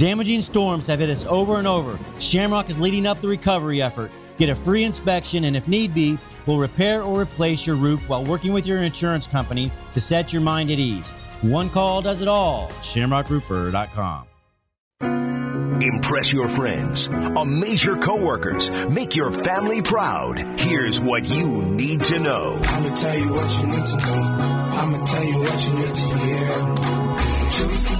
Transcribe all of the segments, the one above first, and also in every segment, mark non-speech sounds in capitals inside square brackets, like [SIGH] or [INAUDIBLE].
Damaging storms have hit us over and over. Shamrock is leading up the recovery effort. Get a free inspection, and if need be, we'll repair or replace your roof while working with your insurance company to set your mind at ease. One call does it all. ShamrockRoofer.com. Impress your friends, amaze your coworkers, make your family proud. Here's what you need to know. I'ma tell you what you need to know. I'ma tell you what you need to hear. 'Cause the truth will be to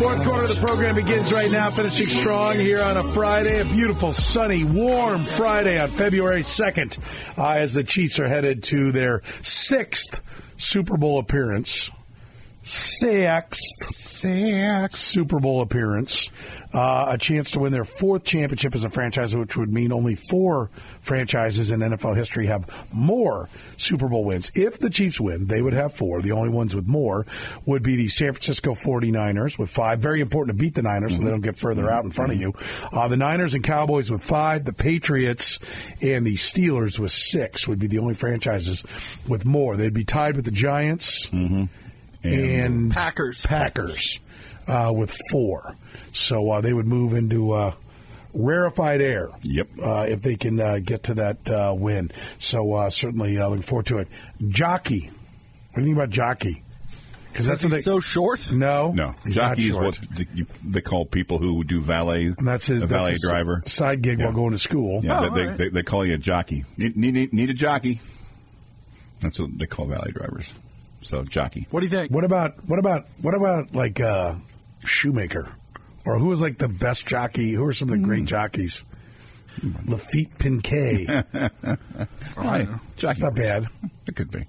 Fourth quarter of the program begins right now, finishing strong here on a Friday, a beautiful, sunny, warm Friday on February 2nd, uh, as the Chiefs are headed to their sixth Super Bowl appearance. Sixth, sixth Super Bowl appearance. Uh, a chance to win their fourth championship as a franchise, which would mean only four franchises in NFL history have more Super Bowl wins. If the Chiefs win, they would have four. The only ones with more would be the San Francisco 49ers with five. Very important to beat the Niners so they don't get further out in front of you. Uh, the Niners and Cowboys with five. The Patriots and the Steelers with six would be the only franchises with more. They'd be tied with the Giants and, Packers. Packers uh, with four. So uh, they would move into uh, rarefied air. Yep. Uh, if they can uh, get to that uh, win. So uh, certainly uh, looking forward to it. Jockey. What do you think about Jockey? Because that's what they. so short. no, No, he's jockey not is what they call people who do valet. And that's his a that's valet his driver. side gig Yeah. while going to school. Yeah, Oh, they, they, right. they, they call you a jockey. Need, need, need a jockey. That's what they call valet drivers. So jockey. What do you think? What about what about what about like uh, Shoemaker, or who was like the best jockey? Who are some of the Hmm. great jockeys? Laffit Pincay. [LAUGHS] Right. Jockey. not bad. It could be.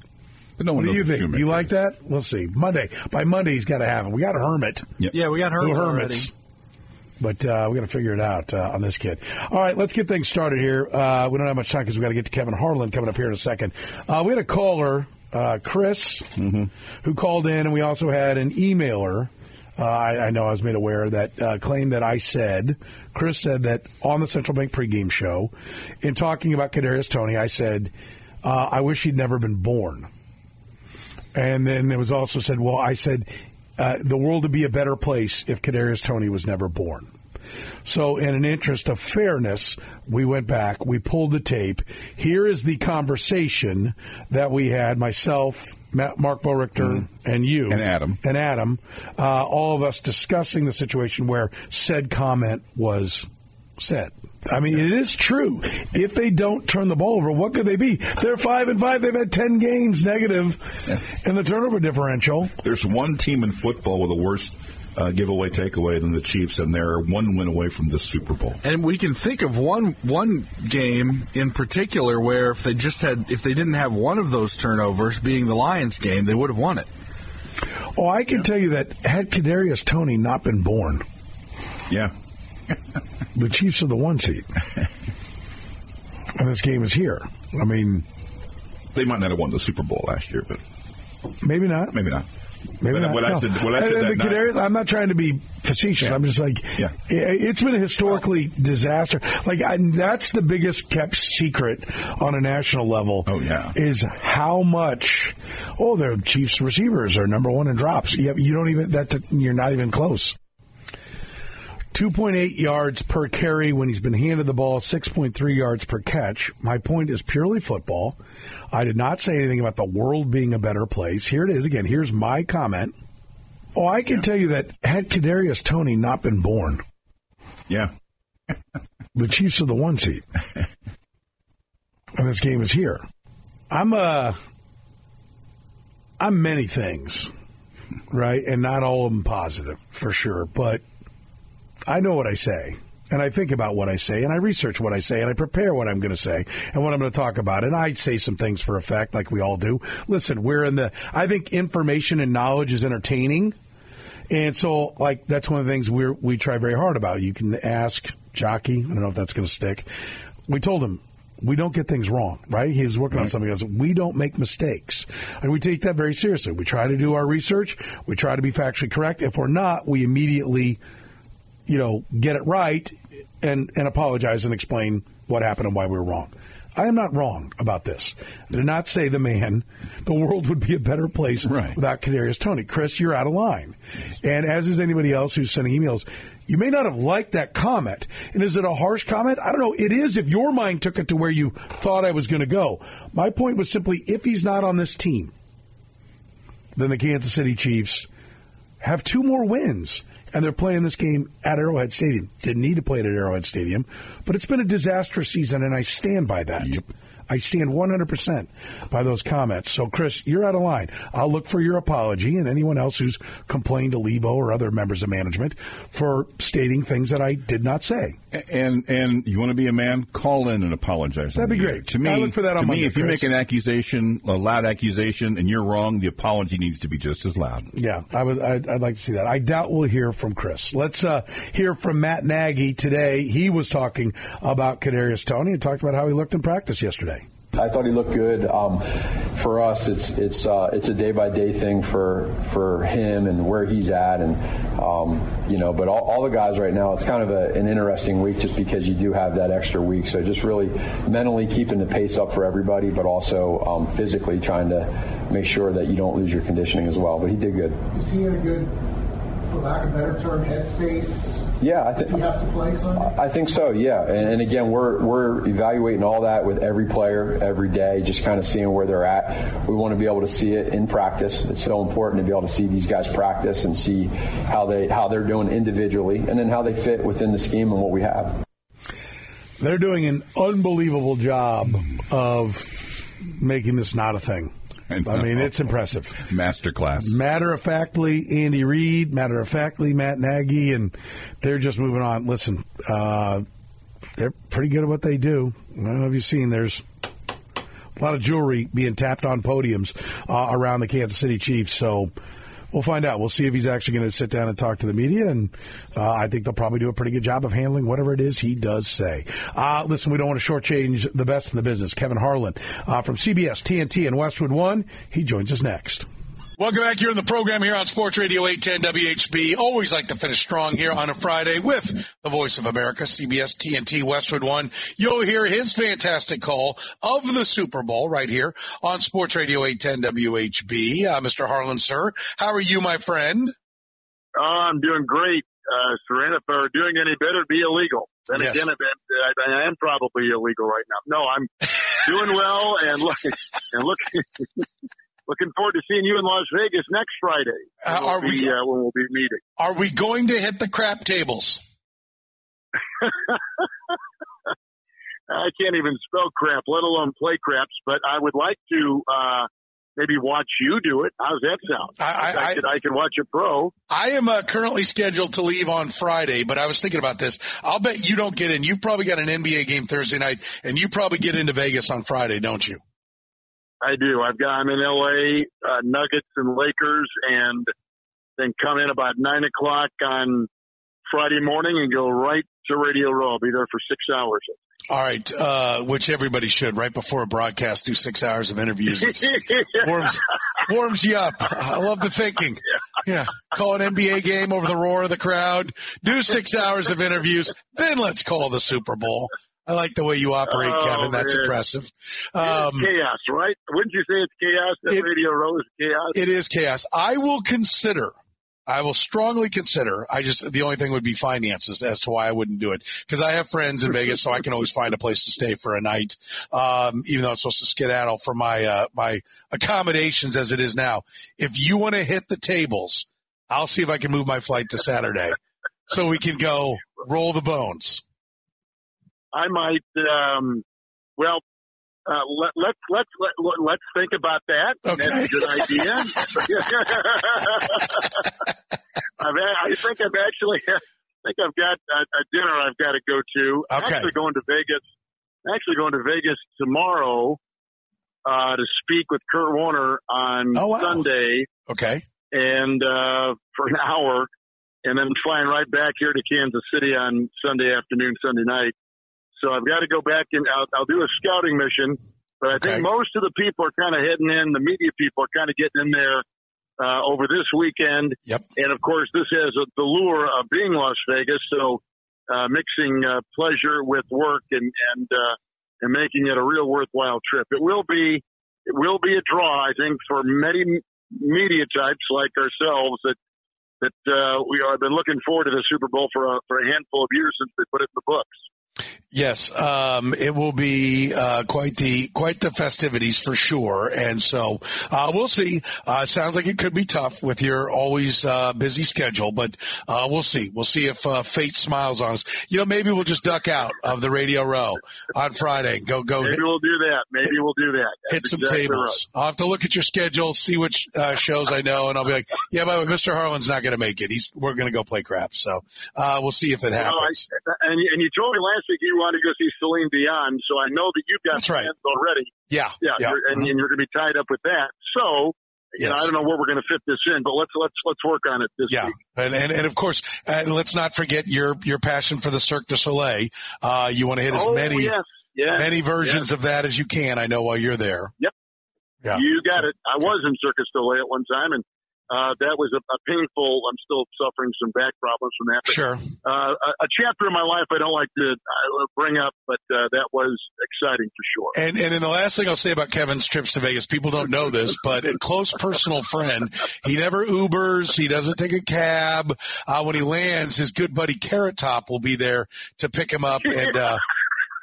But no What do you think? Shoemaker You like is. that? We'll see. Monday. By Monday, he's got to have it. We got a Hermit. Yep. Yeah, we got her Little already. hermits. But uh, we got to figure it out uh, on this kid. All right, let's get things started here. Uh, we don't have much time because we got to get to Kevin Harlan coming up here in a second. Uh, we had a caller, uh, Chris, who called in, and we also had an emailer. Uh, I, I know I was made aware that uh, claimed that I said, Chris said that on the Central Bank pregame show, in talking about Kadarius Toney, I said, uh, I wish he'd never been born. And then it was also said, well, I said, uh, the world would be a better place if Kadarius Toney was never born. So, in an interest of fairness, we went back, we pulled the tape. Here is the conversation that we had, myself, Matt, Mark Borichter, and you. Mm-hmm. And Adam. And Adam, uh, all of us discussing the situation where said comment was said. I mean, it is true. If they don't turn the ball over, what could they be? They're five and five. They've had ten games negative in the turnover differential. There's one team in football with a worse uh, giveaway takeaway than the Chiefs, and they're one win away from the Super Bowl. And we can think of one one game in particular where if they just had if they didn't have one of those turnovers being the Lions game, they would have won it. Oh, I can tell you that had Kadarius Toney not been born, Yeah. the Chiefs are the one seed, and this game is here. I mean, They might not have won the Super Bowl last year, but maybe not. maybe not. Maybe But not. what I No. said- what I And- said and that the night- Kadarius- I'm not trying to be facetious. I'm just like, Yeah. it's been a historically disaster. Like I, that's the biggest kept secret on a national level. Oh, yeah. is how much. Oh, their Chiefs receivers are number one in drops. You, you don't even that. You're not even close. 2.8 yards per carry when he's been handed the ball, 6.3 yards per catch. My point is purely football. I did not say anything about the world being a better place. Here it is again. Here's my comment. Oh, I can tell you that had Kadarius Toney not been born, Yeah. [LAUGHS] the Chiefs are the one seed, [LAUGHS] and this game is here. I'm uh I'm many things, right, and not all of them positive for sure, but I know what I say. And I think about what I say, and I research what I say, and I prepare what I'm going to say and what I'm going to talk about. And I say some things for effect, like we all do. Listen, we're in the. I think information and knowledge is entertaining, and so like that's one of the things we we try very hard about. You can ask Jockey. I don't know if that's going to stick. We told him we don't get things wrong, right? He was working on something else. We don't make mistakes. And we take that very seriously. We try to do our research. We try to be factually correct. If we're not, we immediately, you know, get it right and, and apologize and explain what happened and why we were wrong. I am not wrong about this. I did not say the man, the world would be a better place Right. without Kadarius Toney. Chris, you're out of line. And as is anybody else who's sending emails, you may not have liked that comment. And is it a harsh comment? I don't know. It is if your mind took it to where you thought I was going to go. My point was simply if he's not on this team, then the Kansas City Chiefs have two more wins. And they're playing this game at Arrowhead Stadium. Didn't need to play it at Arrowhead Stadium, but it's been a disastrous season, and I stand by that. I stand 100% by those comments. So, Chris, you're out of line. I'll look for your apology and anyone else who's complained to Lebo or other members of management for stating things that I did not say. And and you want to be a man, call in and apologize. That'd be air. great. To me, I look for that on to Monday, me, if you make an accusation, a loud accusation, and you're wrong, the apology needs to be just as loud. Yeah, I would. I'd, I'd like to see that. I doubt we'll hear from Chris. Let's uh, hear from Matt Nagy today. He was talking about Kadarius Toney and talked about how he looked in practice yesterday. I thought he looked good. Um, for us, it's it's uh, it's a day by day thing for for him and where he's at, and um, you know. But all, all the guys right now, it's kind of a, an interesting week just because you do have that extra week. So just really mentally keeping the pace up for everybody, but also um, physically trying to make sure that you don't lose your conditioning as well. But he did good. Is he in a good, for lack of a better term, headspace? Yeah, I think. he has to play Sunday? I think so, yeah. And, and again, we're we're evaluating all that with every player every day, just kind of seeing where they're at. We want to be able to see it in practice. It's so important to be able to see these guys practice and see how they how they're doing individually, and then how they fit within the scheme and what we have. They're doing an unbelievable job of making this not a thing. I mean, it's impressive. Masterclass. Matter of factly, Andy Reid. Matter of factly, Matt Nagy, and they're just moving on. Listen, uh, they're pretty good at what they do. I don't know if you've seen. There's a lot of jewelry being tapped on podiums uh, around the Kansas City Chiefs. So we'll find out. We'll see if he's actually going to sit down and talk to the media, and uh, I think they'll probably do a pretty good job of handling whatever it is he does say. Uh, listen, we don't want to shortchange the best in the business. Kevin Harlan uh, from CBS TNT and Westwood One. He joins us next. Welcome back here in the program here on Sports Radio 810 WHB. Always like to finish strong here on a Friday with the voice of America, CBS TNT Westwood One. You'll hear his fantastic call of the Super Bowl right here on Sports Radio 810 WHB. Uh, Mr. Harlan, sir, how are you, my friend? Oh, I'm doing great. Uh, Serena, if I were doing any better, be illegal. Then Yes. again, I, I, I am probably illegal right now. No, I'm [LAUGHS] doing well and looking and looking looking forward to seeing you in Las Vegas next Friday. Uh, we'll are we- uh, when we'll be meeting? Are we going to hit the crap tables? [LAUGHS] I can't even spell crap, let alone play craps. But I would like to uh, maybe watch you do it. How's that sound? I- I- I could I could watch a pro. I am uh, currently scheduled to leave on Friday, but I was thinking about this. I'll bet you don't get in. You've probably got an NBA game Thursday night, and you probably get into Vegas on Friday, don't you? I do. I've got I'm in LA, uh, Nuggets and Lakers, and then come in about nine o'clock on Friday morning and go right to Radio Row. I'll be there for six hours. All right, uh, which everybody should right before a broadcast do six hours of interviews. [LAUGHS] Warms warms you up. I love the thinking. Yeah, call an NBA game over the roar of the crowd. Do six hours of interviews, then let's call the Super Bowl. I like the way you operate, Oh, Kevin. That's man. impressive. Um, chaos, right? Wouldn't you say it's chaos? That It- Radio Row is chaos. It is chaos. I will consider. I will strongly consider. I just the only thing would be finances as to why I wouldn't do it because I have friends in Vegas, so I can always find a place to stay for a night. Um, even though I'm supposed to skedaddle for my uh, my accommodations as it is now. If you want to hit the tables, I'll see if I can move my flight to Saturday so we can go roll the bones. I might. Um, well, uh, let, let's let's let, let, let's think about that. Okay. That's a good idea. [LAUGHS] [LAUGHS] I've, I think I've actually. [LAUGHS] I think I've got a, a dinner I've got to go to. I'm Okay. actually going to Vegas. I'm actually going to Vegas tomorrow uh, to speak with Kurt Warner on Oh, wow. Sunday, Okay. and uh, for an hour, and then flying right back here to Kansas City on Sunday afternoon, Sunday night. So I've got to go back and I'll, I'll do a scouting mission. But I Okay. think most of the people are kind of heading in. The media people are kind of getting in there uh, over this weekend. Yep. And of course, this has a, the lure of being Las Vegas. So uh, mixing uh, pleasure with work and and uh, and making it a real worthwhile trip. It will be it will be a draw, I think, for many media types like ourselves that that uh, we have been looking forward to the Super Bowl for a, for a handful of years since they put it in the books. Yes, um, it will be uh, quite the quite the festivities for sure, and so uh, we'll see. Uh, sounds like it could be tough with your always uh, busy schedule, but uh, we'll see. We'll see if uh, fate smiles on us. You know, maybe we'll just duck out of the Radio Row on Friday. Go go. Maybe hit, we'll do that. Maybe we'll do that. That's hit some exactly tables. Right. I'll have to look at your schedule, see which shows I know, and I'll be like, yeah, by the way, Mr. Harlan's not going to make it. He's we're going to go play crap. So we'll see if it happens. Well, I, and, and you told me last week you want to go see Celine Dion, so I know that you've got That's plans right. already. Yeah, yeah, yeah. You're, and, and, you're going to be tied up with that. So. You yes. know, I don't know where we're going to fit this in, but let's let's let's work on it this yeah. week. And, and and of course, uh, let's not forget your your passion for the Cirque du Soleil. Uh, you want to hit as oh, many yes. Yes. many versions of that as you can. I know while you're there. Yep. Yeah. You got it. I was in Cirque du Soleil at one time, and uh, that was a, a, painful. I'm still suffering some back problems from that. But, sure. Uh, a, a, chapter in my life I don't like to uh, bring up, but uh, that was exciting for sure. And and then the last thing I'll say about Kevin's trips to Vegas, people don't know this, but a close personal friend. He never Ubers. He doesn't take a cab. Uh, when he lands, his good buddy Carrot Top will be there to pick him up and uh,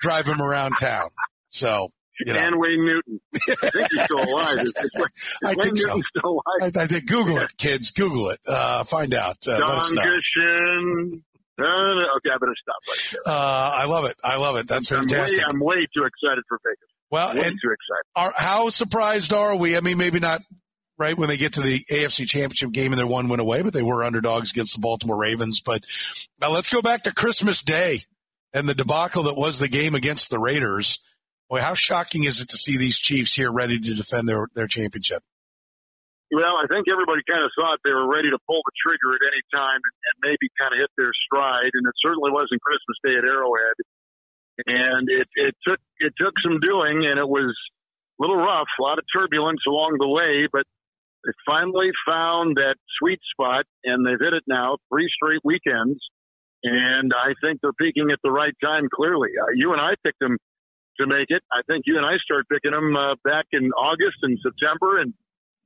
drive him around town. So you know. and Wayne Newton. I think he's still alive. Is, is, is [LAUGHS] I Wayne think Newton's so. still alive? I, I, think Google it, kids. Google it. Uh, find out. Uh, Don Gushin. Uh, okay, I better stop right there. Uh, I love it. I love it. That's I'm fantastic. Way, I'm way too excited for Vegas. Well, way and too excited. Are, how surprised are we? I mean, maybe not right when they get to the AFC Championship game and they're one win away, but they were underdogs against the Baltimore Ravens. But now let's go back to Christmas Day and the debacle that was the game against the Raiders. Boy, how shocking is it to see these Chiefs here ready to defend their, their championship? Well, I think everybody kind of thought they were ready to pull the trigger at any time and, and maybe kind of hit their stride, and it certainly wasn't Christmas Day at Arrowhead. And it, it took it took some doing, and it was a little rough, a lot of turbulence along the way, but they finally found that sweet spot, and they've hit it now three straight weekends. And I think they're peaking at the right time. Clearly, uh, you and I picked them to make it. I think you and I start picking them uh, back in August and September, and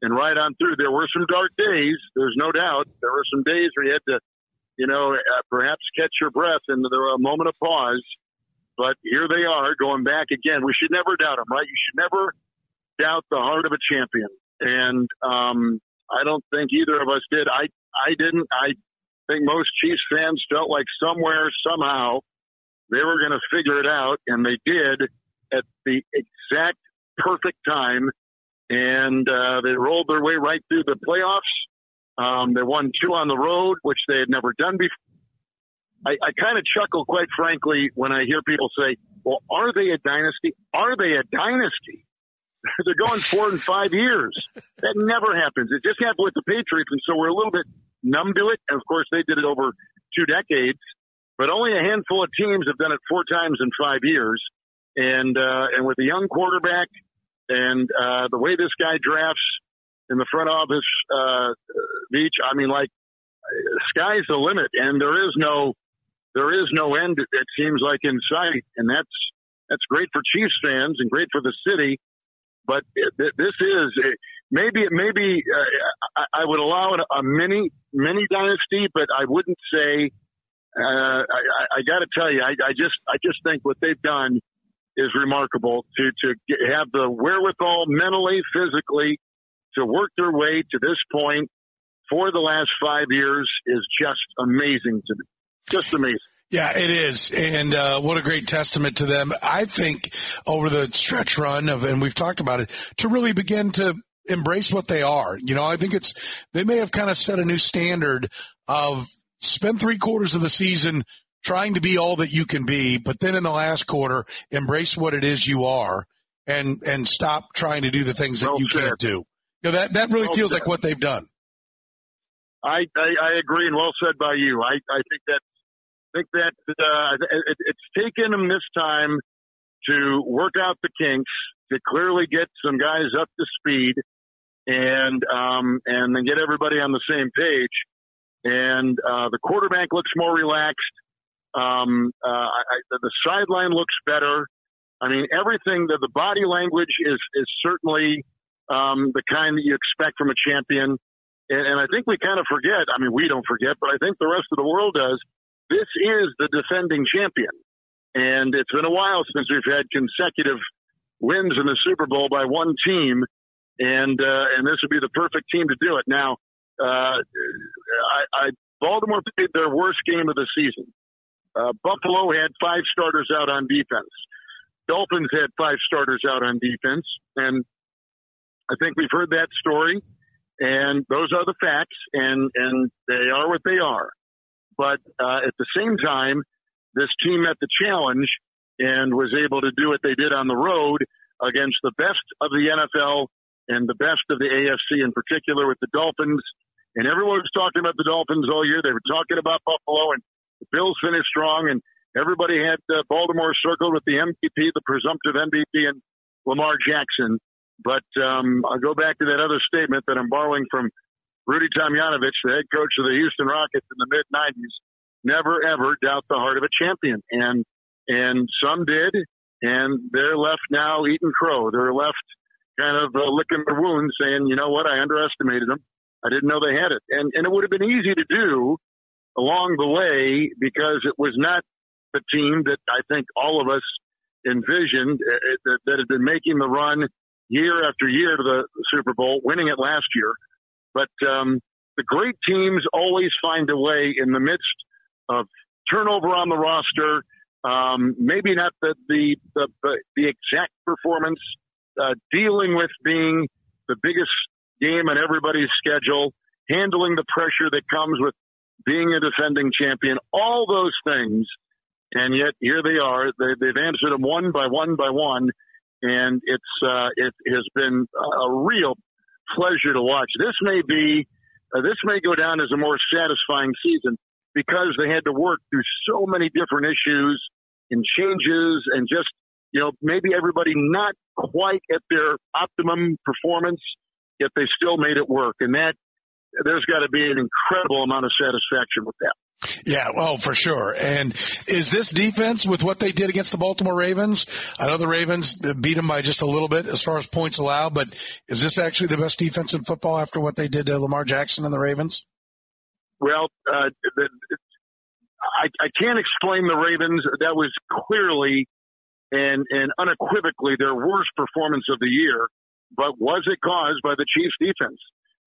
and right on through. There were some dark days. There's no doubt. There were some days where you had to, you know, uh, perhaps catch your breath, and there were a moment of pause. But here they are, going back again. We should never doubt them, right? You should never doubt the heart of a champion, and um, I don't think either of us did. I I didn't. I think most Chiefs fans felt like somewhere, somehow, they were going to figure it out, and they did at the exact perfect time, and uh, they rolled their way right through the playoffs. Um, they won two on the road, which they had never done before. I, I kind of chuckle, quite frankly, when I hear people say, "Well, are they a dynasty? Are they a dynasty?" [LAUGHS] They're going four and five years. That never happens. It just happened with the Patriots, and so we're a little bit numb to it. And of course, they did it over two decades, but only a handful of teams have done it four times in five years and uh, and with a young quarterback and uh, the way this guy drafts in the front office, uh, Veach, I mean, like sky's the limit, and there is no there is no end. It seems like in sight, and that's that's great for Chiefs fans and great for the city. But this is maybe maybe uh, I would allow a mini mini dynasty, but I wouldn't say. Uh, I, I got to tell you, I, I just I just think what they've done is remarkable to to get, have the wherewithal mentally, physically, to work their way to this point for the last five years is just amazing to me. Just amazing. Yeah, it is, and uh, what a great testament to them. I think over the stretch run of, and we've talked about it, to really begin to embrace what they are. You know, I think it's they may have kind of set a new standard of spend three quarters of the season trying to be all that you can be, but then in the last quarter, embrace what it is you are and and stop trying to do the things that well you said. can't do. You know, that that really well feels said. like what they've done. I, I, I agree and well said by you. I I think that think that uh, it, it's taken them this time to work out the kinks to clearly get some guys up to speed and um, and then get everybody on the same page. And uh, the quarterback looks more relaxed. Um, uh, I, the sideline looks better. I mean, everything that the body language is is certainly um, the kind that you expect from a champion. And, and I think we kind of forget. I mean, we don't forget, but I think the rest of the world does. This is the defending champion, and it's been a while since we've had consecutive wins in the Super Bowl by one team, and uh, and this would be the perfect team to do it. Now, uh, I, I Baltimore played their worst game of the season. Uh, Buffalo had five starters out on defense. Dolphins had five starters out on defense, and I think we've heard that story, and those are the facts, and and they are what they are. But uh, at the same time, this team met the challenge and was able to do what they did on the road against the best of the NFL and the best of the AFC in particular with the Dolphins. And everyone was talking about the Dolphins all year. They were talking about Buffalo, and the Bills finished strong, and everybody had uh, Baltimore circled with the MVP, the presumptive MVP, and Lamar Jackson. But um, I'll go back to that other statement that I'm borrowing from Rudy Tomjanovich, the head coach of the Houston Rockets in the mid 90s. Never ever doubt the heart of a champion, and and some did, and they're left now eating crow. They're left kind of uh, licking their wounds, saying, you know what, I underestimated them. I didn't know they had it, and and it would have been easy to do along the way because it was not the team that I think all of us envisioned uh, uh, that, that had been making the run year after year to the Super Bowl, winning it last year. But um, the great teams always find a way in the midst of turnover on the roster, um, maybe not the the the, the exact performance, uh, dealing with being the biggest game on everybody's schedule, handling the pressure that comes with being a defending champion, all those things and yet here they are. They, they've answered them one by one by one, and it's uh, it has been a real pleasure to watch. This may be uh, this may go down as a more satisfying season because they had to work through so many different issues and changes and just you know maybe everybody not quite at their optimum performance, yet they still made it work, and that there's got to be an incredible amount of satisfaction with that. Yeah, well, for sure. And is this defense with what they did against the Baltimore Ravens? I know the Ravens beat them by just a little bit as far as points allowed, but is this actually the best defense in football after what they did to Lamar Jackson and the Ravens? Well, uh, I, I can't explain the Ravens. That was clearly and and unequivocally their worst performance of the year. But was it caused by the Chiefs' defense?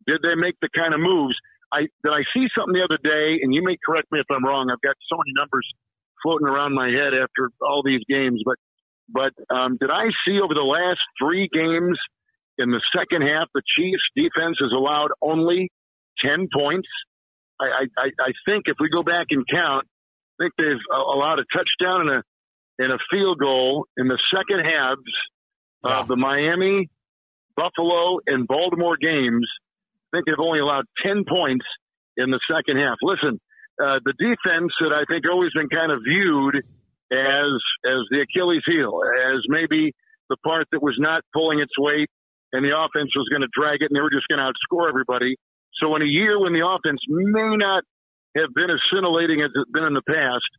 Did they make the kind of moves? I did I see something the other day, and you may correct me if I'm wrong. I've got so many numbers floating around my head after all these games, but but um, did I see over the last three games in the second half the Chiefs defense has allowed only ten points? I, I, I think if we go back and count, I think they've allowed a touchdown and a and a field goal in the second halves of the Miami, Buffalo, and Baltimore games think they've only allowed 10 points in the second half. Listen, uh, the defense that I think always been kind of viewed as as the Achilles heel, as maybe the part that was not pulling its weight, and the offense was going to drag it, and they were just going to outscore everybody. So in a year when the offense may not have been as scintillating as it's been in the past,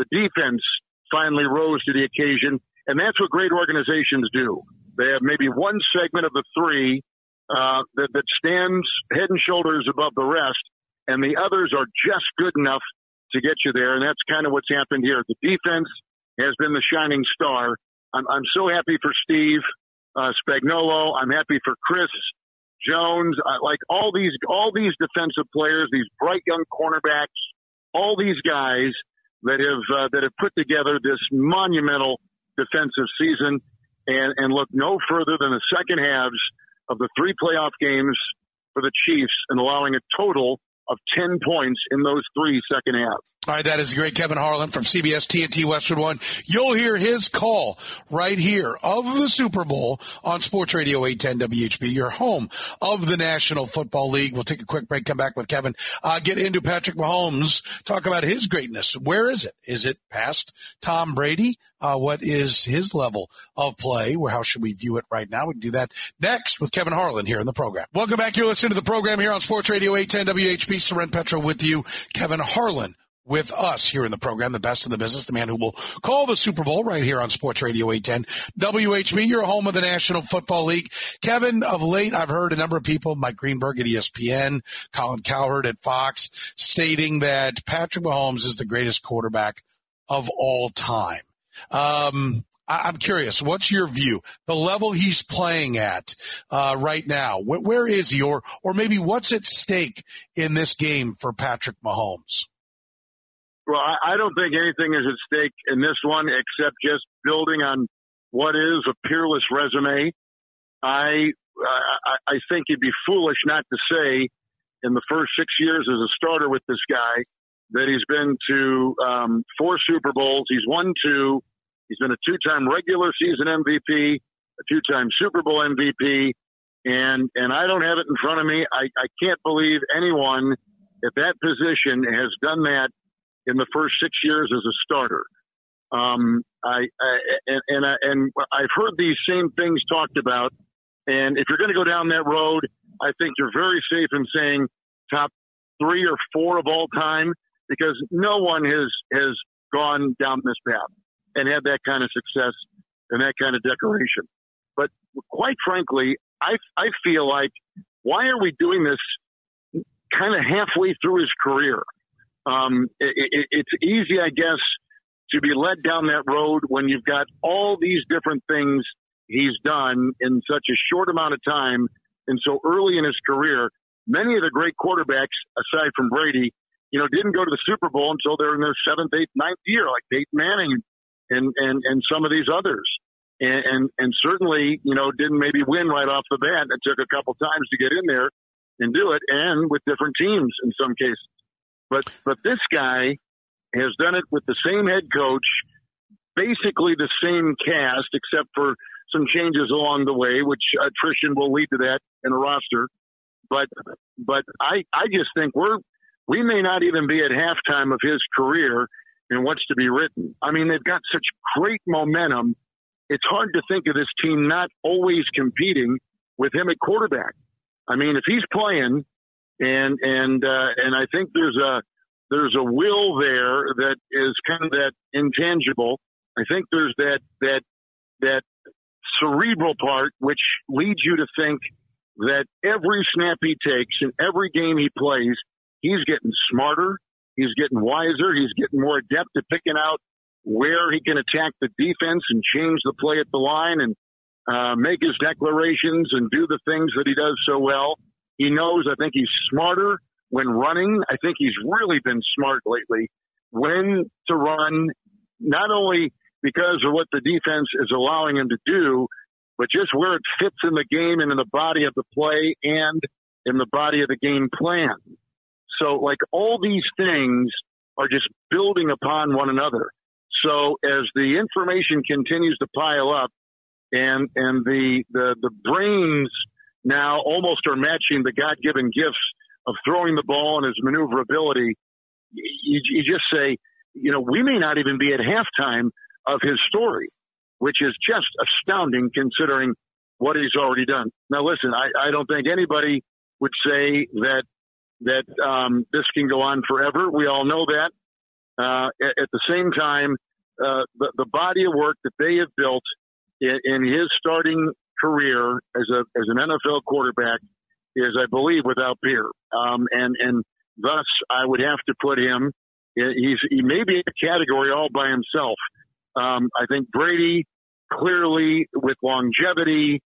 the defense finally rose to the occasion, and that's what great organizations do. They have maybe one segment of the three uh, that, that stands head and shoulders above the rest, and the others are just good enough to get you there. And that's kind of what's happened here. The defense has been the shining star. I'm, I'm so happy for Steve uh, Spagnuolo. I'm happy for Chris Jones. Uh, like all these, all these defensive players, these bright young cornerbacks, all these guys that have uh, that have put together this monumental defensive season, and and look no further than the second halves of the three playoff games for the Chiefs and allowing a total of 10 points in those three second halves. All right, that is great. Kevin Harlan from CBS TNT Westwood One. You'll hear his call right here of the Super Bowl on Sports Radio 810 WHB, your home of the National Football League. We'll take a quick break, come back with Kevin, uh, get into Patrick Mahomes, talk about his greatness. Where is it? Is it past Tom Brady? Uh, what is his level of play? Where, how should we view it right now? We can do that next with Kevin Harlan here in the program. Welcome back. You're listening to the program here on Sports Radio 810 WHB. Soren Petro with you. Kevin Harlan with us here in the program, the best in the business, the man who will call the Super Bowl right here on Sports Radio 810 WHB, your home of the National Football League. Kevin, of late, I've heard a number of people, Mike Greenberg at ESPN, Colin Cowherd at Fox, stating that Patrick Mahomes is the greatest quarterback of all time. Um, I, am curious, what's your view? The level he's playing at uh, right now, wh- where is he, or or maybe what's at stake in this game for Patrick Mahomes? Well, I, I don't think anything is at stake in this one except just building on what is a peerless resume. I, I I think it'd be foolish not to say in the first six years as a starter with this guy that he's been to um, four Super Bowls. He's won two. He's been a two-time regular season MVP, a two-time Super Bowl MVP, and and I don't have it in front of me. I, I can't believe anyone at that position has done that in the first six years as a starter. Um, I, I and and, I, and I've heard these same things talked about. And if you're going to go down that road, I think you're very safe in saying top three or four of all time because no one has has gone down this path and had that kind of success and that kind of decoration. But quite frankly, I I feel like why are we doing this kind of halfway through his career? Um, it, it, it's easy, I guess, to be led down that road when you've got all these different things he's done in such a short amount of time and so early in his career. Many of the great quarterbacks, aside from Brady, you know, didn't go to the Super Bowl until they're in their seventh, eighth, ninth year, like Peyton Manning and and and some of these others. And, and and certainly, you know, didn't maybe win right off the bat. It took a couple times to get in there and do it, and with different teams in some cases. But but this guy has done it with the same head coach, basically the same cast, except for some changes along the way, which attrition will lead to that in a roster. But but I I just think we're we may not even be at halftime of his career in what's to be written. I mean, they've got such great momentum. It's hard to think of this team not always competing with him at quarterback. I mean, if he's playing and and uh, and I think there's a there's a will there that is kind of that intangible. I think there's that that that cerebral part which leads you to think that every snap he takes and every game he plays, he's getting smarter, he's getting wiser, he's getting more adept at picking out where he can attack the defense and change the play at the line and uh, make his declarations and do the things that he does so well. He knows, I think he's smarter when running. I think he's really been smart lately when to run, not only because of what the defense is allowing him to do, but just where it fits in the game and in the body of the play and in the body of the game plan. So, like all these things are just building upon one another. So, as the information continues to pile up, and and the the the brains now almost are matching the God given gifts of throwing the ball and his maneuverability, you, you just say, you know, we may not even be at halftime of his story, which is just astounding considering what he's already done. Now, listen, I, I don't think anybody would say that that um, this can go on forever. We all know that. Uh, at, at, the same time, uh, the, the, body of work that they have built in, in his starting career as a as an NFL quarterback is, I believe, without peer. Um, and and thus, I would have to put him. He's he may be a category all by himself. Um, I think Brady clearly with longevity,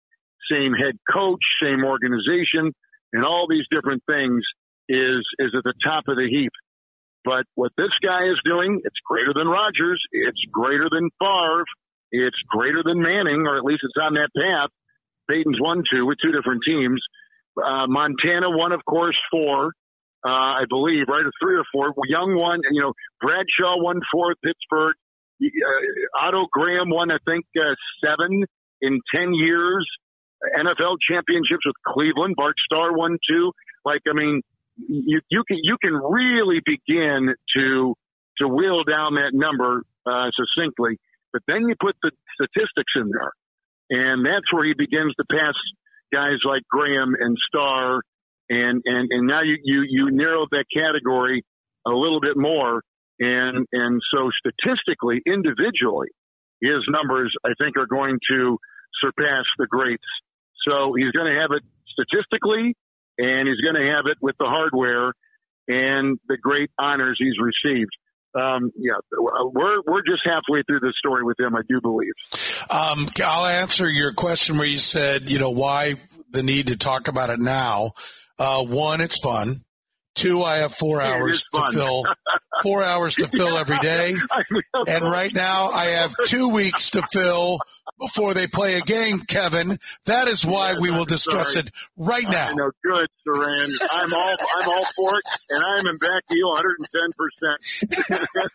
same head coach, same organization, and all these different things is is at the top of the heap. But what this guy is doing, it's greater than Rodgers, it's greater than Favre, it's greater than Manning, or at least it's on that path. Peyton's won two with two different teams. Uh, Montana won, of course, four, uh, I believe, right? Or three or four. Young won, you know, Bradshaw won four Pittsburgh. Uh, Otto Graham won, I think, uh, seven in 10 years. NFL championships with Cleveland. Bart Starr won two. Like, I mean, you, you can, you can really begin to, to wheel down that number, uh, succinctly. But then you put the statistics in there. And that's where he begins to pass guys like Graham and Starr, and and and now you you you that category a little bit more. and and so statistically, individually, his numbers I think are going to surpass the greats. So he's going to have it statistically, and he's going to have it with the hardware and the great honors he's received. Um, yeah, we're we're just halfway through the story with him, I do believe. Um, I'll answer your question where you said, you know, why the need to talk about it now. Uh, one, it's fun. Two, I have four hours to fill. [LAUGHS] Four hours to fill every day. And right now, I have two weeks to fill before they play a game, Kevin. That is why we will discuss sorry. it right now. I know, good, Soren. I'm all I'm all for it, and I'm in back to you 110 percent.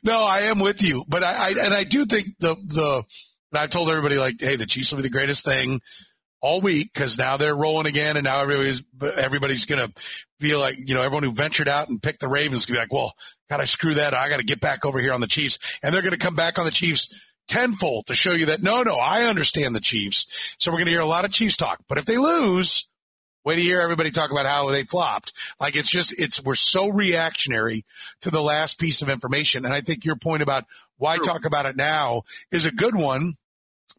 [LAUGHS] no, I am with you, but I, I and I do think the the and I told everybody like, hey, the Chiefs will be the greatest thing all week because now they're rolling again, and now everybody's everybody's gonna feel like you know everyone who ventured out and picked the Ravens gonna be like, well, God, I screw that. I got to get back over here on the Chiefs, and they're gonna come back on the Chiefs tenfold to show you that no, no, I understand the Chiefs. So we're gonna hear a lot of Chiefs talk, but if they lose. Wait to hear everybody talk about how they flopped. Like it's just, it's, we're so reactionary to the last piece of information. And I think your point about why talk about it now is a good one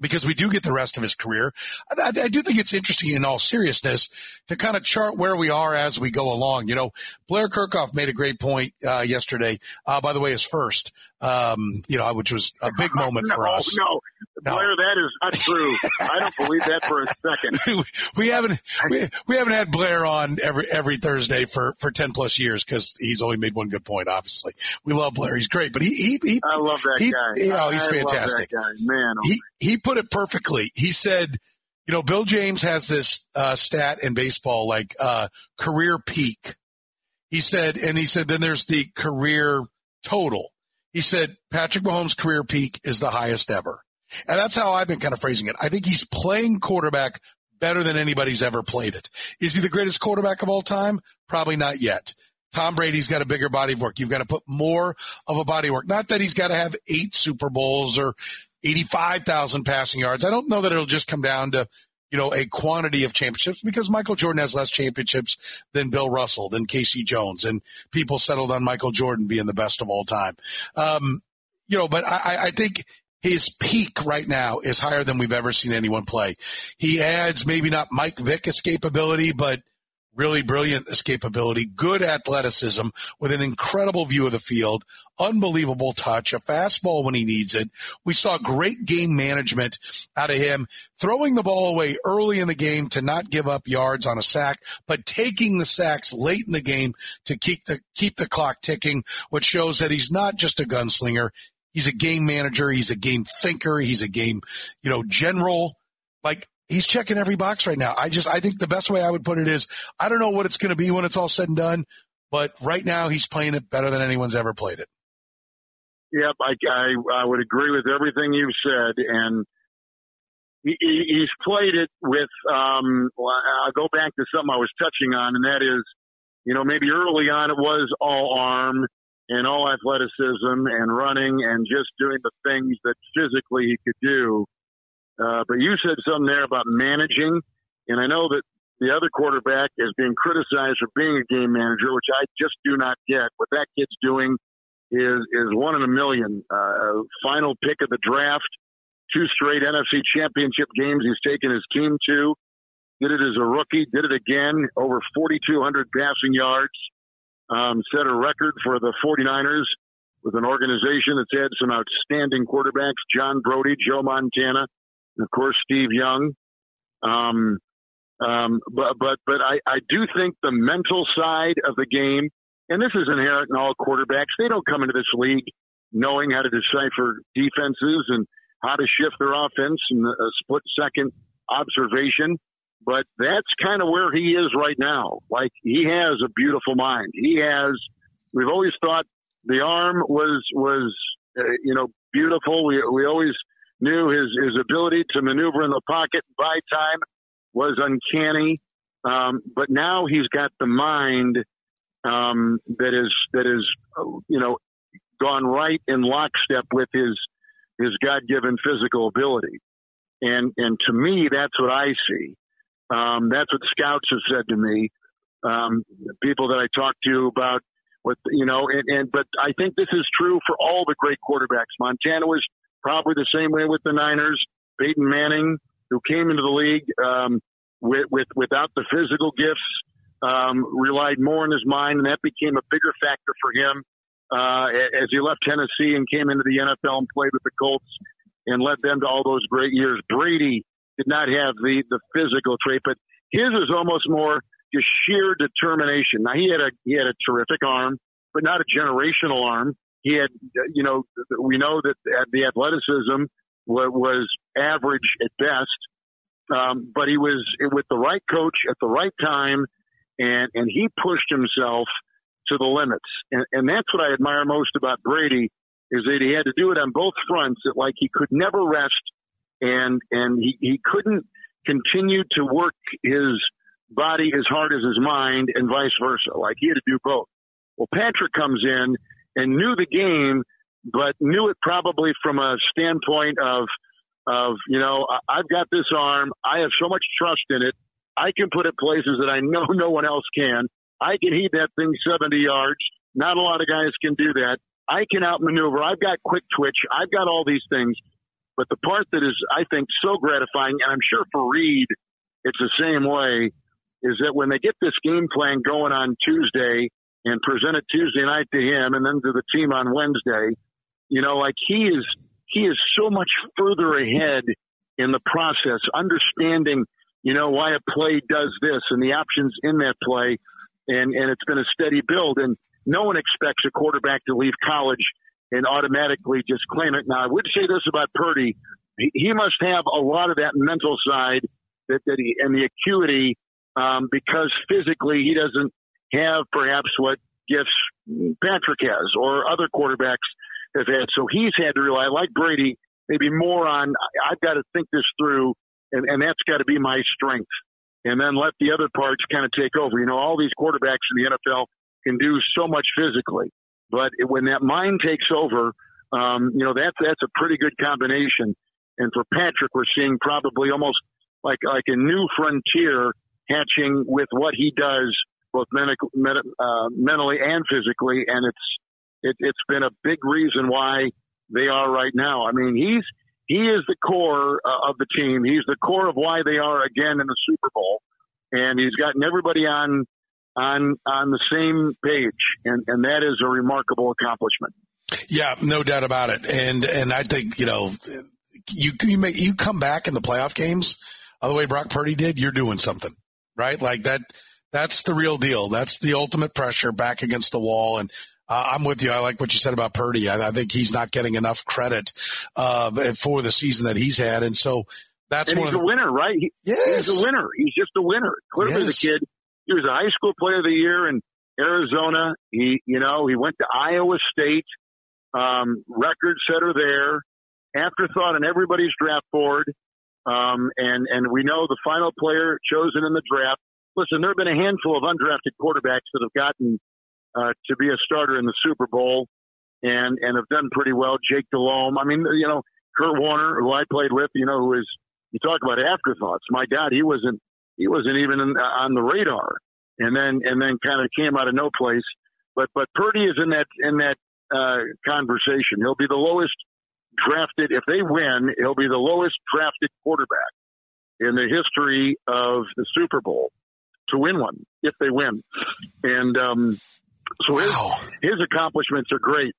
because we do get the rest of his career. I, I, do think it's interesting in all seriousness to kind of chart where we are as we go along. You know, Blair Kerkhoff made a great point uh, yesterday. Uh, by the way, his first, um, you know, which was a big [LAUGHS] moment for us. no, Blair, that is not true. I don't believe that for a second. [LAUGHS] we haven't we, we haven't had Blair on every every Thursday for for ten plus years because he's only made one good point. Obviously, we love Blair; he's great, but he he, he I love that he- guy. You know, he's I fantastic. guy. Man, oh, He he put it perfectly. He said, you know, Bill James has this uh, stat in baseball like uh, career peak. He said, and he said, then there's the career total. He said Patrick Mahomes' career peak is the highest ever. And that's how I've been kind of phrasing it. I think he's playing quarterback better than anybody's ever played it. Is he the greatest quarterback of all time? Probably not yet. Tom Brady's got a bigger body of work. You've got to put more of a body work. Not that he's got to have eight Super Bowls or 85,000 passing yards. I don't know that it'll just come down to, you know, a quantity of championships because Michael Jordan has less championships than Bill Russell, than K.C. Jones, and people settled on Michael Jordan being the best of all time. Um, you know, but I, I think his peak right now is higher than we've ever seen anyone play. He adds maybe not Mike Vick escapability, but really brilliant escapability, good athleticism with an incredible view of the field, unbelievable touch, a fastball when he needs it. We saw great game management out of him, throwing the ball away early in the game to not give up yards on a sack, but taking the sacks late in the game to keep the keep the clock ticking, which shows that he's not just a gunslinger. He's a game manager. He's a game thinker. He's a game, you know, general. Like he's checking every box right now. I just, I think the best way I would put it is, I don't know what it's going to be when it's all said and done, but right now he's playing it better than anyone's ever played it. Yep, I, I I would agree with everything you've said, and he, he- he's played it with. Um, I'll go back to something I was touching on, and that is, you know, maybe early on it was all arm and all athleticism and running and just doing the things that physically he could do. Uh, but you said something there about managing, and I know that the other quarterback is being criticized for being a game manager, which I just do not get. What that kid's doing is is one in a million. Uh, final pick of the draft, two straight NFC Championship games he's taken his team to. Did it as a rookie, did it again, over 4,200 passing yards. Um, set a record for the 49ers with an organization that's had some outstanding quarterbacks, John Brodie, Joe Montana, and of course Steve Young. Um, um, but but but I, I do think the mental side of the game, and this is inherent in all quarterbacks. They don't come into this league knowing how to decipher defenses and how to shift their offense and a split second observation. But that's kind of where he is right now. Like he has a beautiful mind. He has. We've always thought the arm was was uh, you know beautiful. We we always knew his his ability to maneuver in the pocket buy time was uncanny. Um, but now he's got the mind um, that is that is you know gone right in lockstep with his his God given physical ability. And and to me, that's what I see. Um, that's what scouts have said to me. Um, people that I talk to about With you know, and, and but I think this is true for all the great quarterbacks. Montana was probably the same way with the Niners. Peyton Manning, who came into the league um, with, with without the physical gifts, um, relied more on his mind, and that became a bigger factor for him uh, as he left Tennessee and came into the NFL and played with the Colts and led them to all those great years. Brady did not have the the physical trait, but his is almost more just sheer determination. Now he had a he had a terrific arm, but not a generational arm. He had, you know, we know that the athleticism was average at best, um, but he was with the right coach at the right time, and and he pushed himself to the limits, and, and that's what I admire most about Brady is that he had to do it on both fronts. That like he could never rest, and and he he couldn't continue to work his body as hard as his mind, and vice versa. Like he had to do both. Well, Patrick comes in and knew the game, but knew it probably from a standpoint of of you know I've got this arm, I have so much trust in it, I can put it places that I know [LAUGHS] no one else can. I can heat that thing 70 yards. Not a lot of guys can do that. I can outmaneuver. I've got quick twitch. I've got all these things. But the part that is, I think, so gratifying, and I'm sure for Reid, it's the same way, is that when they get this game plan going on Tuesday and present it Tuesday night to him and then to the team on Wednesday, you know, like he is he is so much further ahead in the process, understanding, you know, why a play does this and the options in that play, and and it's been a steady build. And no one expects a quarterback to leave college and automatically just claim it. Now, I would say this about Purdy: he, must have a lot of that mental side that, that he and the acuity um, because physically he doesn't have perhaps what gifts Patrick has or other quarterbacks have had. So he's had to rely, like Brady, maybe more on I've got to think this through, and, and that's got to be my strength. And then let the other parts kind of take over. You know, all these quarterbacks in the NFL can do so much physically, but when that mind takes over, um, you know that's that's a pretty good combination. And for Patrick, we're seeing probably almost like like a new frontier hatching with what he does both uh, mentally and physically, and it's it, it's been a big reason why they are right now. I mean, he's he is the core uh, of the team. He's the core of why they are again in the Super Bowl, and he's gotten everybody on on on the same page, and and that is a remarkable accomplishment. Yeah, no doubt about it. And and I think you know you you make you come back in the playoff games the way Brock Purdy did. You're doing something right, like that that's the real deal. That's the ultimate pressure back against the wall. And uh, I'm with you. I like what you said about Purdy. I, I think he's not getting enough credit uh, for the season that he's had, and so that's and one he's of the, a winner, right? He, yes. he's a winner. He's just a winner. Clearly, Yes. the kid. He was a high school player of the year in Arizona. He, you know, he went to Iowa State. Um, record setter there. Afterthought on everybody's draft board. Um, and and we know the final player chosen in the draft listen, there have been a handful of undrafted quarterbacks that have gotten uh, to be a starter in the Super Bowl and and have done pretty well. Jake Delhomme, I mean, you know, Kurt Warner, who I played with, you know, who is you talk about afterthoughts. My God, he wasn't he wasn't even in, on the radar, and then and then kind of came out of no place. But but Purdy is in that in that uh, conversation. He'll be the lowest drafted if they win. He'll be the lowest drafted quarterback in the history of the Super Bowl to win one if they win. And um, so his, his accomplishments are great.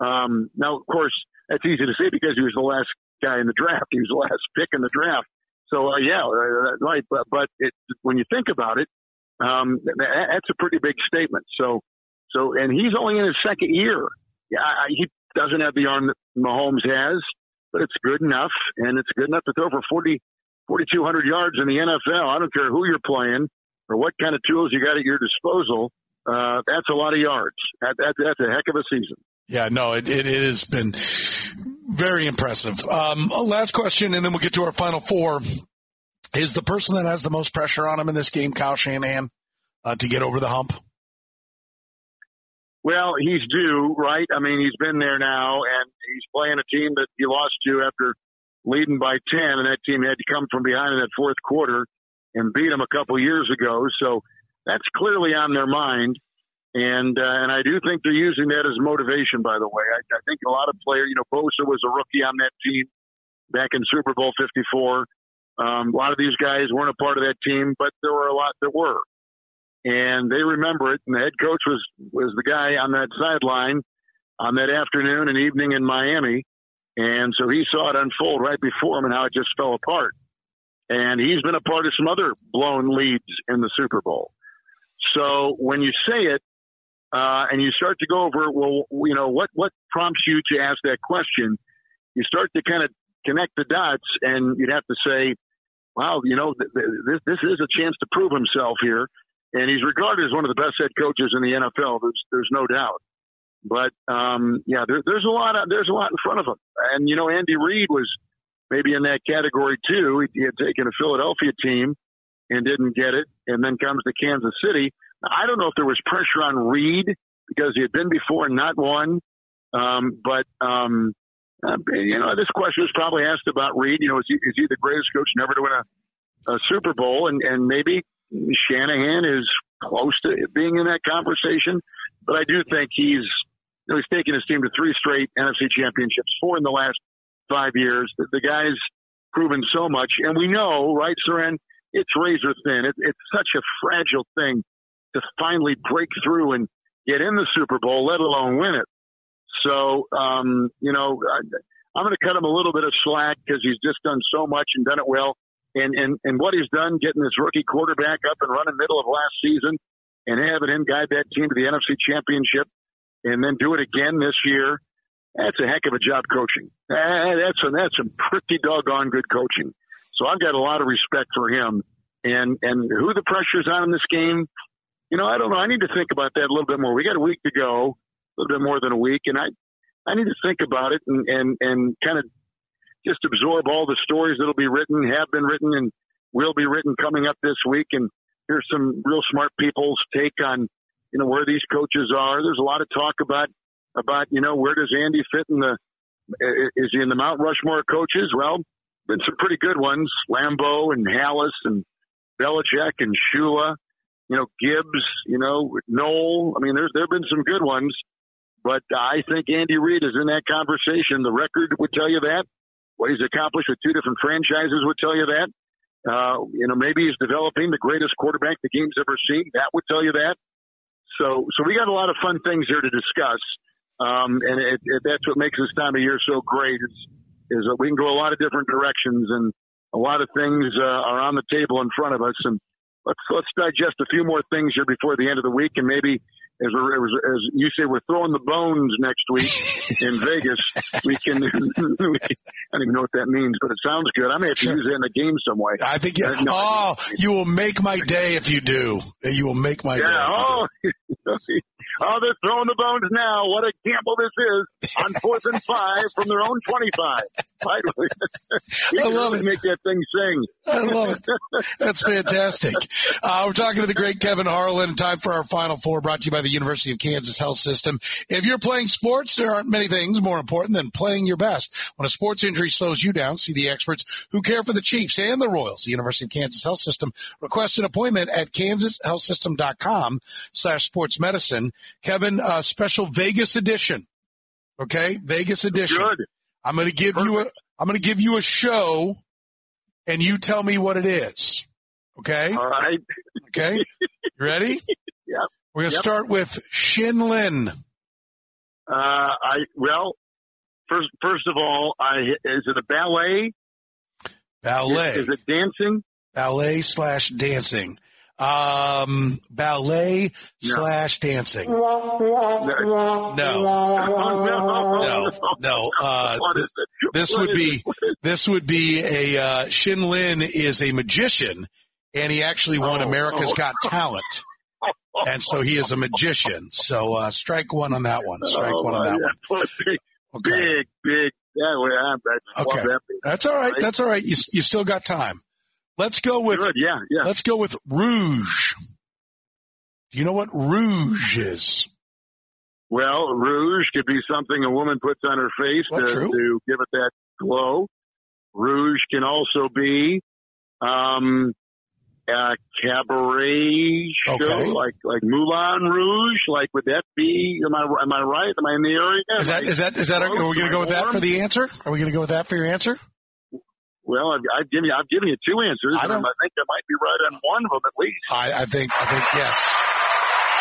Um, now, of course, that's easy to say because he was the last guy in the draft. He was the last pick in the draft. So uh, yeah, uh, right. But but it, when you think about it, um, that, that's a pretty big statement. So so and he's only in his second year. Yeah, he doesn't have the arm that Mahomes has, but it's good enough, and it's good enough to throw for 40, 4,200 yards in the NFL. I don't care who you're playing or what kind of tools you got at your disposal. Uh, that's a lot of yards. That, that, that's a heck of a season. Yeah, no, it, it, it has been very impressive. Um, last question, and then we'll get to our final four. Is the person that has the most pressure on him in this game Kyle Shanahan uh, to get over the hump? Well, he's due, right? I mean, he's been there now, and he's playing a team that he lost to after leading by 10, and that team had to come from behind in that fourth quarter and beat him a couple years ago. So that's clearly on their mind. And uh, and I do think they're using that as motivation. By the way, I, I think a lot of players, you know, Bosa was a rookie on that team back in Super Bowl Fifty Four. Um, a lot of these guys weren't a part of that team, but there were a lot that were, and they remember it. And the head coach was was the guy on that sideline on that afternoon and evening in Miami, and so he saw it unfold right before him and how it just fell apart. And he's been a part of some other blown leads in the Super Bowl. So when you say it, uh, and you start to go over, well, you know, what, what prompts you to ask that question? You start to kind of connect the dots and you'd have to say, wow, you know, th- th- this, this is a chance to prove himself here. And he's regarded as one of the best head coaches in the NFL. There's, there's no doubt. But, um, yeah, there, there's a lot, of, there's a lot in front of him. And, you know, Andy Reid was maybe in that category too. He, he had taken a Philadelphia team and didn't get it. And then comes to Kansas City I don't know if there was pressure on Reid because he had been before and not won. Um, but, um, uh, you know, this question was probably asked about Reid. You know, is he, is he the greatest coach never to win a, a Super Bowl? And, and maybe Shanahan is close to being in that conversation. But I do think he's, you know, he's taken his team to three straight NFC championships, four in the last five years. The, the guy's proven so much. And we know, right, Soren, it's razor thin. It, it's such a fragile thing to finally break through and get in the Super Bowl, let alone win it. So, um, you know, I, I'm going to cut him a little bit of slack because he's just done so much and done it well. And, and, and what he's done, getting this rookie quarterback up and running middle of last season and having him guide that team to the NFC championship and then do it again this year. That's a heck of a job coaching. That's a, that's some pretty doggone good coaching. So I've got a lot of respect for him and, and who the pressure's on in this game you know, I don't know. I need to think about that a little bit more. We got a week to go, a little bit more than a week, and I, I need to think about it and and and kind of just absorb all the stories that'll be written, have been written, and will be written coming up this week. And here's some real smart people's take on, you know, where these coaches are. There's a lot of talk about about you know where does Andy fit in the is he in the Mount Rushmore coaches? Well, been some pretty good ones, Lambeau and Halas and Belichick and Shula you know, Gibbs, you know, Noll. I mean, there's there have been some good ones, but I think Andy Reid is in that conversation. The record would tell you that. What he's accomplished with two different franchises would tell you that. Uh, you know, maybe he's developing the greatest quarterback the game's ever seen. That would tell you that. So, so we got a lot of fun things here to discuss, um, and it, it, that's what makes this time of year so great. Is, is that we can go a lot of different directions, and a lot of things uh, are on the table in front of us, and let's let's digest a few more things here before the end of the week, and maybe as we're, as, as you say, we're throwing the bones next week in [LAUGHS] Vegas. We can, [LAUGHS] we, I don't even know what that means, but it sounds good. I may have to use it in a game some way. I think, uh, no, oh, you will make my day if you do. You will make my yeah, day. Oh, [LAUGHS] oh, they're throwing the bones now. What a gamble this is on fourth and five from their own 25. [LAUGHS] I love it. Make that thing sing. I love it. That's fantastic. Uh, we're talking to the great Kevin Harlan. Time for our final four brought to you by the University of Kansas Health System. If you're playing sports, there aren't many things more important than playing your best. When a sports injury slows you down, see the experts who care for the Chiefs and the Royals. The University of Kansas Health System. Request an appointment at kansashealthsystem.com slash sports medicine. Kevin, uh, special Vegas edition. Okay. Vegas edition. Good. I'm going to give Perfect. you a, I'm going to give you a show and you tell me what it is. Okay. All right. Okay. You ready? [LAUGHS] yep. We're going to yep. start with Shin Lim. Uh, I, well, first, first of all, I, is it a ballet? Ballet. Is, is it dancing? Ballet slash dancing. Um, ballet No. slash dancing. No. No. No, no. Uh, [LAUGHS] th- this would be it? What is this would be a uh, Shin Lim is a magician, and he actually won Oh, America's oh. Got Talent, and so he is a magician. So uh, strike one on that one. Strike Oh, one on that yeah. one. [LAUGHS] Big, Okay, big, big. Yeah, well, I, I Okay. love that. big. that's all right. That's all right. You you still got time. Let's go with Good, yeah, yeah. let's go with Rouge. Do you know what Rouge is? Well, rouge could be something a woman puts on her face Well, to, to give it that glow. Rouge can also be um, uh, cabaret show, Okay. like like Moulin Rouge. Like, would that be? Am I am I right? Am I in the area? Is that is that is that? Are we going to go with that for the answer? Are we going to go with that for your answer? Well, I've, I've given you I've given you two answers, I and don't- I think I might be right on one of them at least. I, I think I think yes.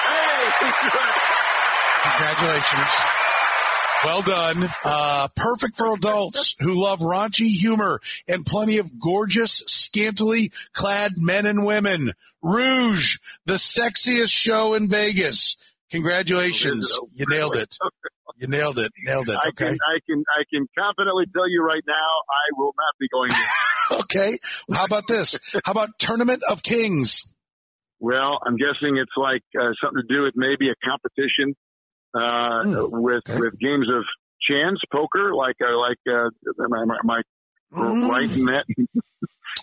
Hey, [LAUGHS] Congratulations. Well done. Uh, perfect for adults who love raunchy humor and plenty of gorgeous, scantily clad men and women. Rouge, the sexiest show in Vegas. Congratulations. You nailed it. You nailed it. Nailed it. I Okay. can I can I can confidently tell you right now, I will not be going. There. [LAUGHS] Okay. How about this? How about Tournament of Kings? Well, I'm guessing it's like uh, something to do with maybe a competition uh, Hmm. with with games of chance poker, like uh, like uh, am I, am I Hmm. right in that?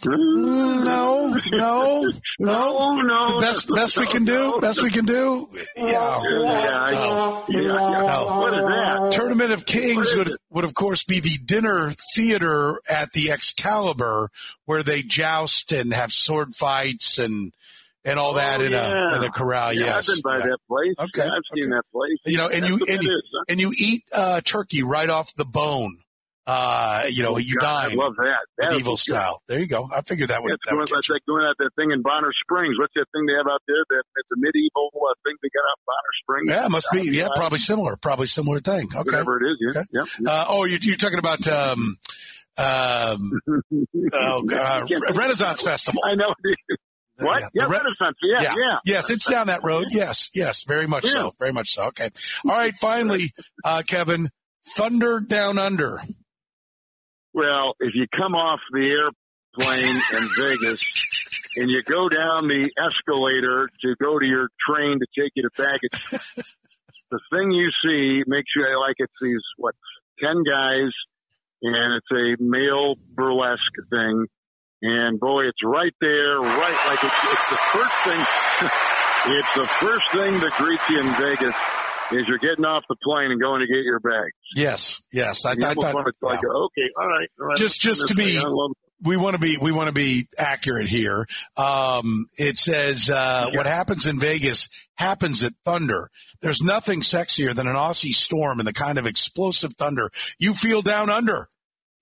No, no, no, no. Best best we can do. Best we can do. Yeah. Yeah, No. yeah, yeah. What is that? Tournament of Kings would, would, of course, be the dinner theater at the Excalibur where they joust and have sword fights and and all that Oh, in yeah. a in a corral. Yeah, yes, I've been by Yeah. that place. Okay, I've seen that place. You know, and That's you and you, and you eat uh, turkey right off the bone. Uh, you know, you God, I love that. That medieval style. There you go. I figured that would. That's That going, would that's like going out that thing in Bonner Springs. What's that thing they have out there? That it's a medieval uh, thing they got out in Bonner Springs. yeah, it must be. Yeah, probably similar. Probably similar thing. Okay. Whatever it is. Yeah. Okay. Yep. Uh, oh, you're, you're talking about um, um, [LAUGHS] oh, God, Renaissance Festival. I know. [LAUGHS] what? Yeah, Yeah, Re- Renaissance. Yeah, yeah. Yes, it's down that road. Yes, yes, very much so. Very much so. Okay. All right. Finally, uh, Kevin, Thunder Down Under. Well, if you come off the airplane in Vegas and you go down the escalator to go to your train to take you to baggage, the thing you see makes you like it's these what ten guys, and it's a male burlesque thing, and boy, it's right there, right like it's, it's the first thing. [LAUGHS] it's the first thing that greets you in Vegas. Is you're getting off the plane and going to get your bag. Yes, yes. I, I thought want like, yeah. okay, all right, all right. just just to be we want to be we want to be accurate here. Um, it says uh, what happens in Vegas happens at Thunder. There's nothing sexier than an Aussie storm and the kind of explosive thunder you feel down under.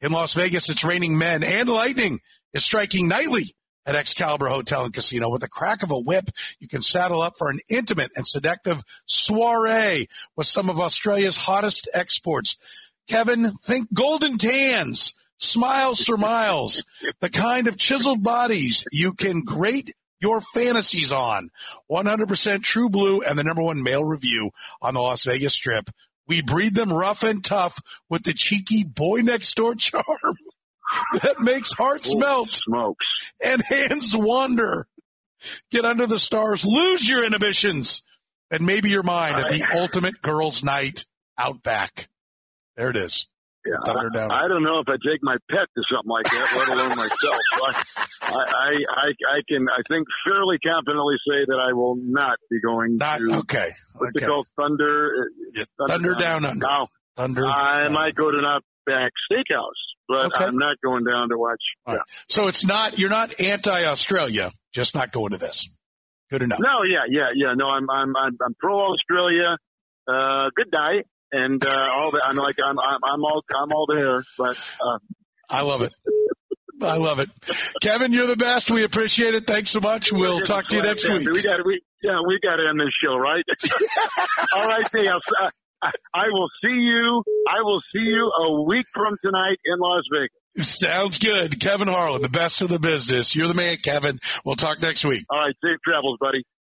In Las Vegas, it's raining men and lightning is striking nightly at Excalibur Hotel and Casino. With the crack of a whip, you can saddle up for an intimate and seductive soiree with some of Australia's hottest exports. Kevin, think golden tans, smiles for miles, [LAUGHS] the kind of chiseled bodies you can grate your fantasies on. 100% true blue and the number one male revue on the Las Vegas Strip. We breed them rough and tough with the cheeky boy next door [LAUGHS] charm that makes hearts melt smokes. and hands wander. Get under the stars, lose your inhibitions, and maybe your mind at the ultimate girls' night out back. There it is. Yeah, Thunder down. I, I don't know if I take my pet to something like that, let alone myself. I, I, I, I, I can, I think, fairly confidently say that I will not be going Not to okay. Okay. Thunder. Uh, yeah, Thunder down under. Now, Thunder. I down. might go to an Outback Steakhouse, but Okay. I'm not going down to watch. All right. So it's not you're not anti-Australia, just not going to this. Good enough. No, yeah, yeah, yeah. No, I'm, I'm, I'm, I'm pro Australia. Uh, good diet and uh, all that. I'm like, I'm, I'm, I'm all, I'm all there. But uh, I love it. I love it. Kevin, you're the best. We appreciate it. Thanks so much. We'll talk to you next week. We got, we, yeah, we got to end this show, right? [LAUGHS] all right, Dale. [LAUGHS] I, I will see you. I will see you a week from tonight in Las Vegas. Sounds good. Kevin Harlan, the best of the business. You're the man, Kevin. We'll talk next week. All right, safe travels, buddy.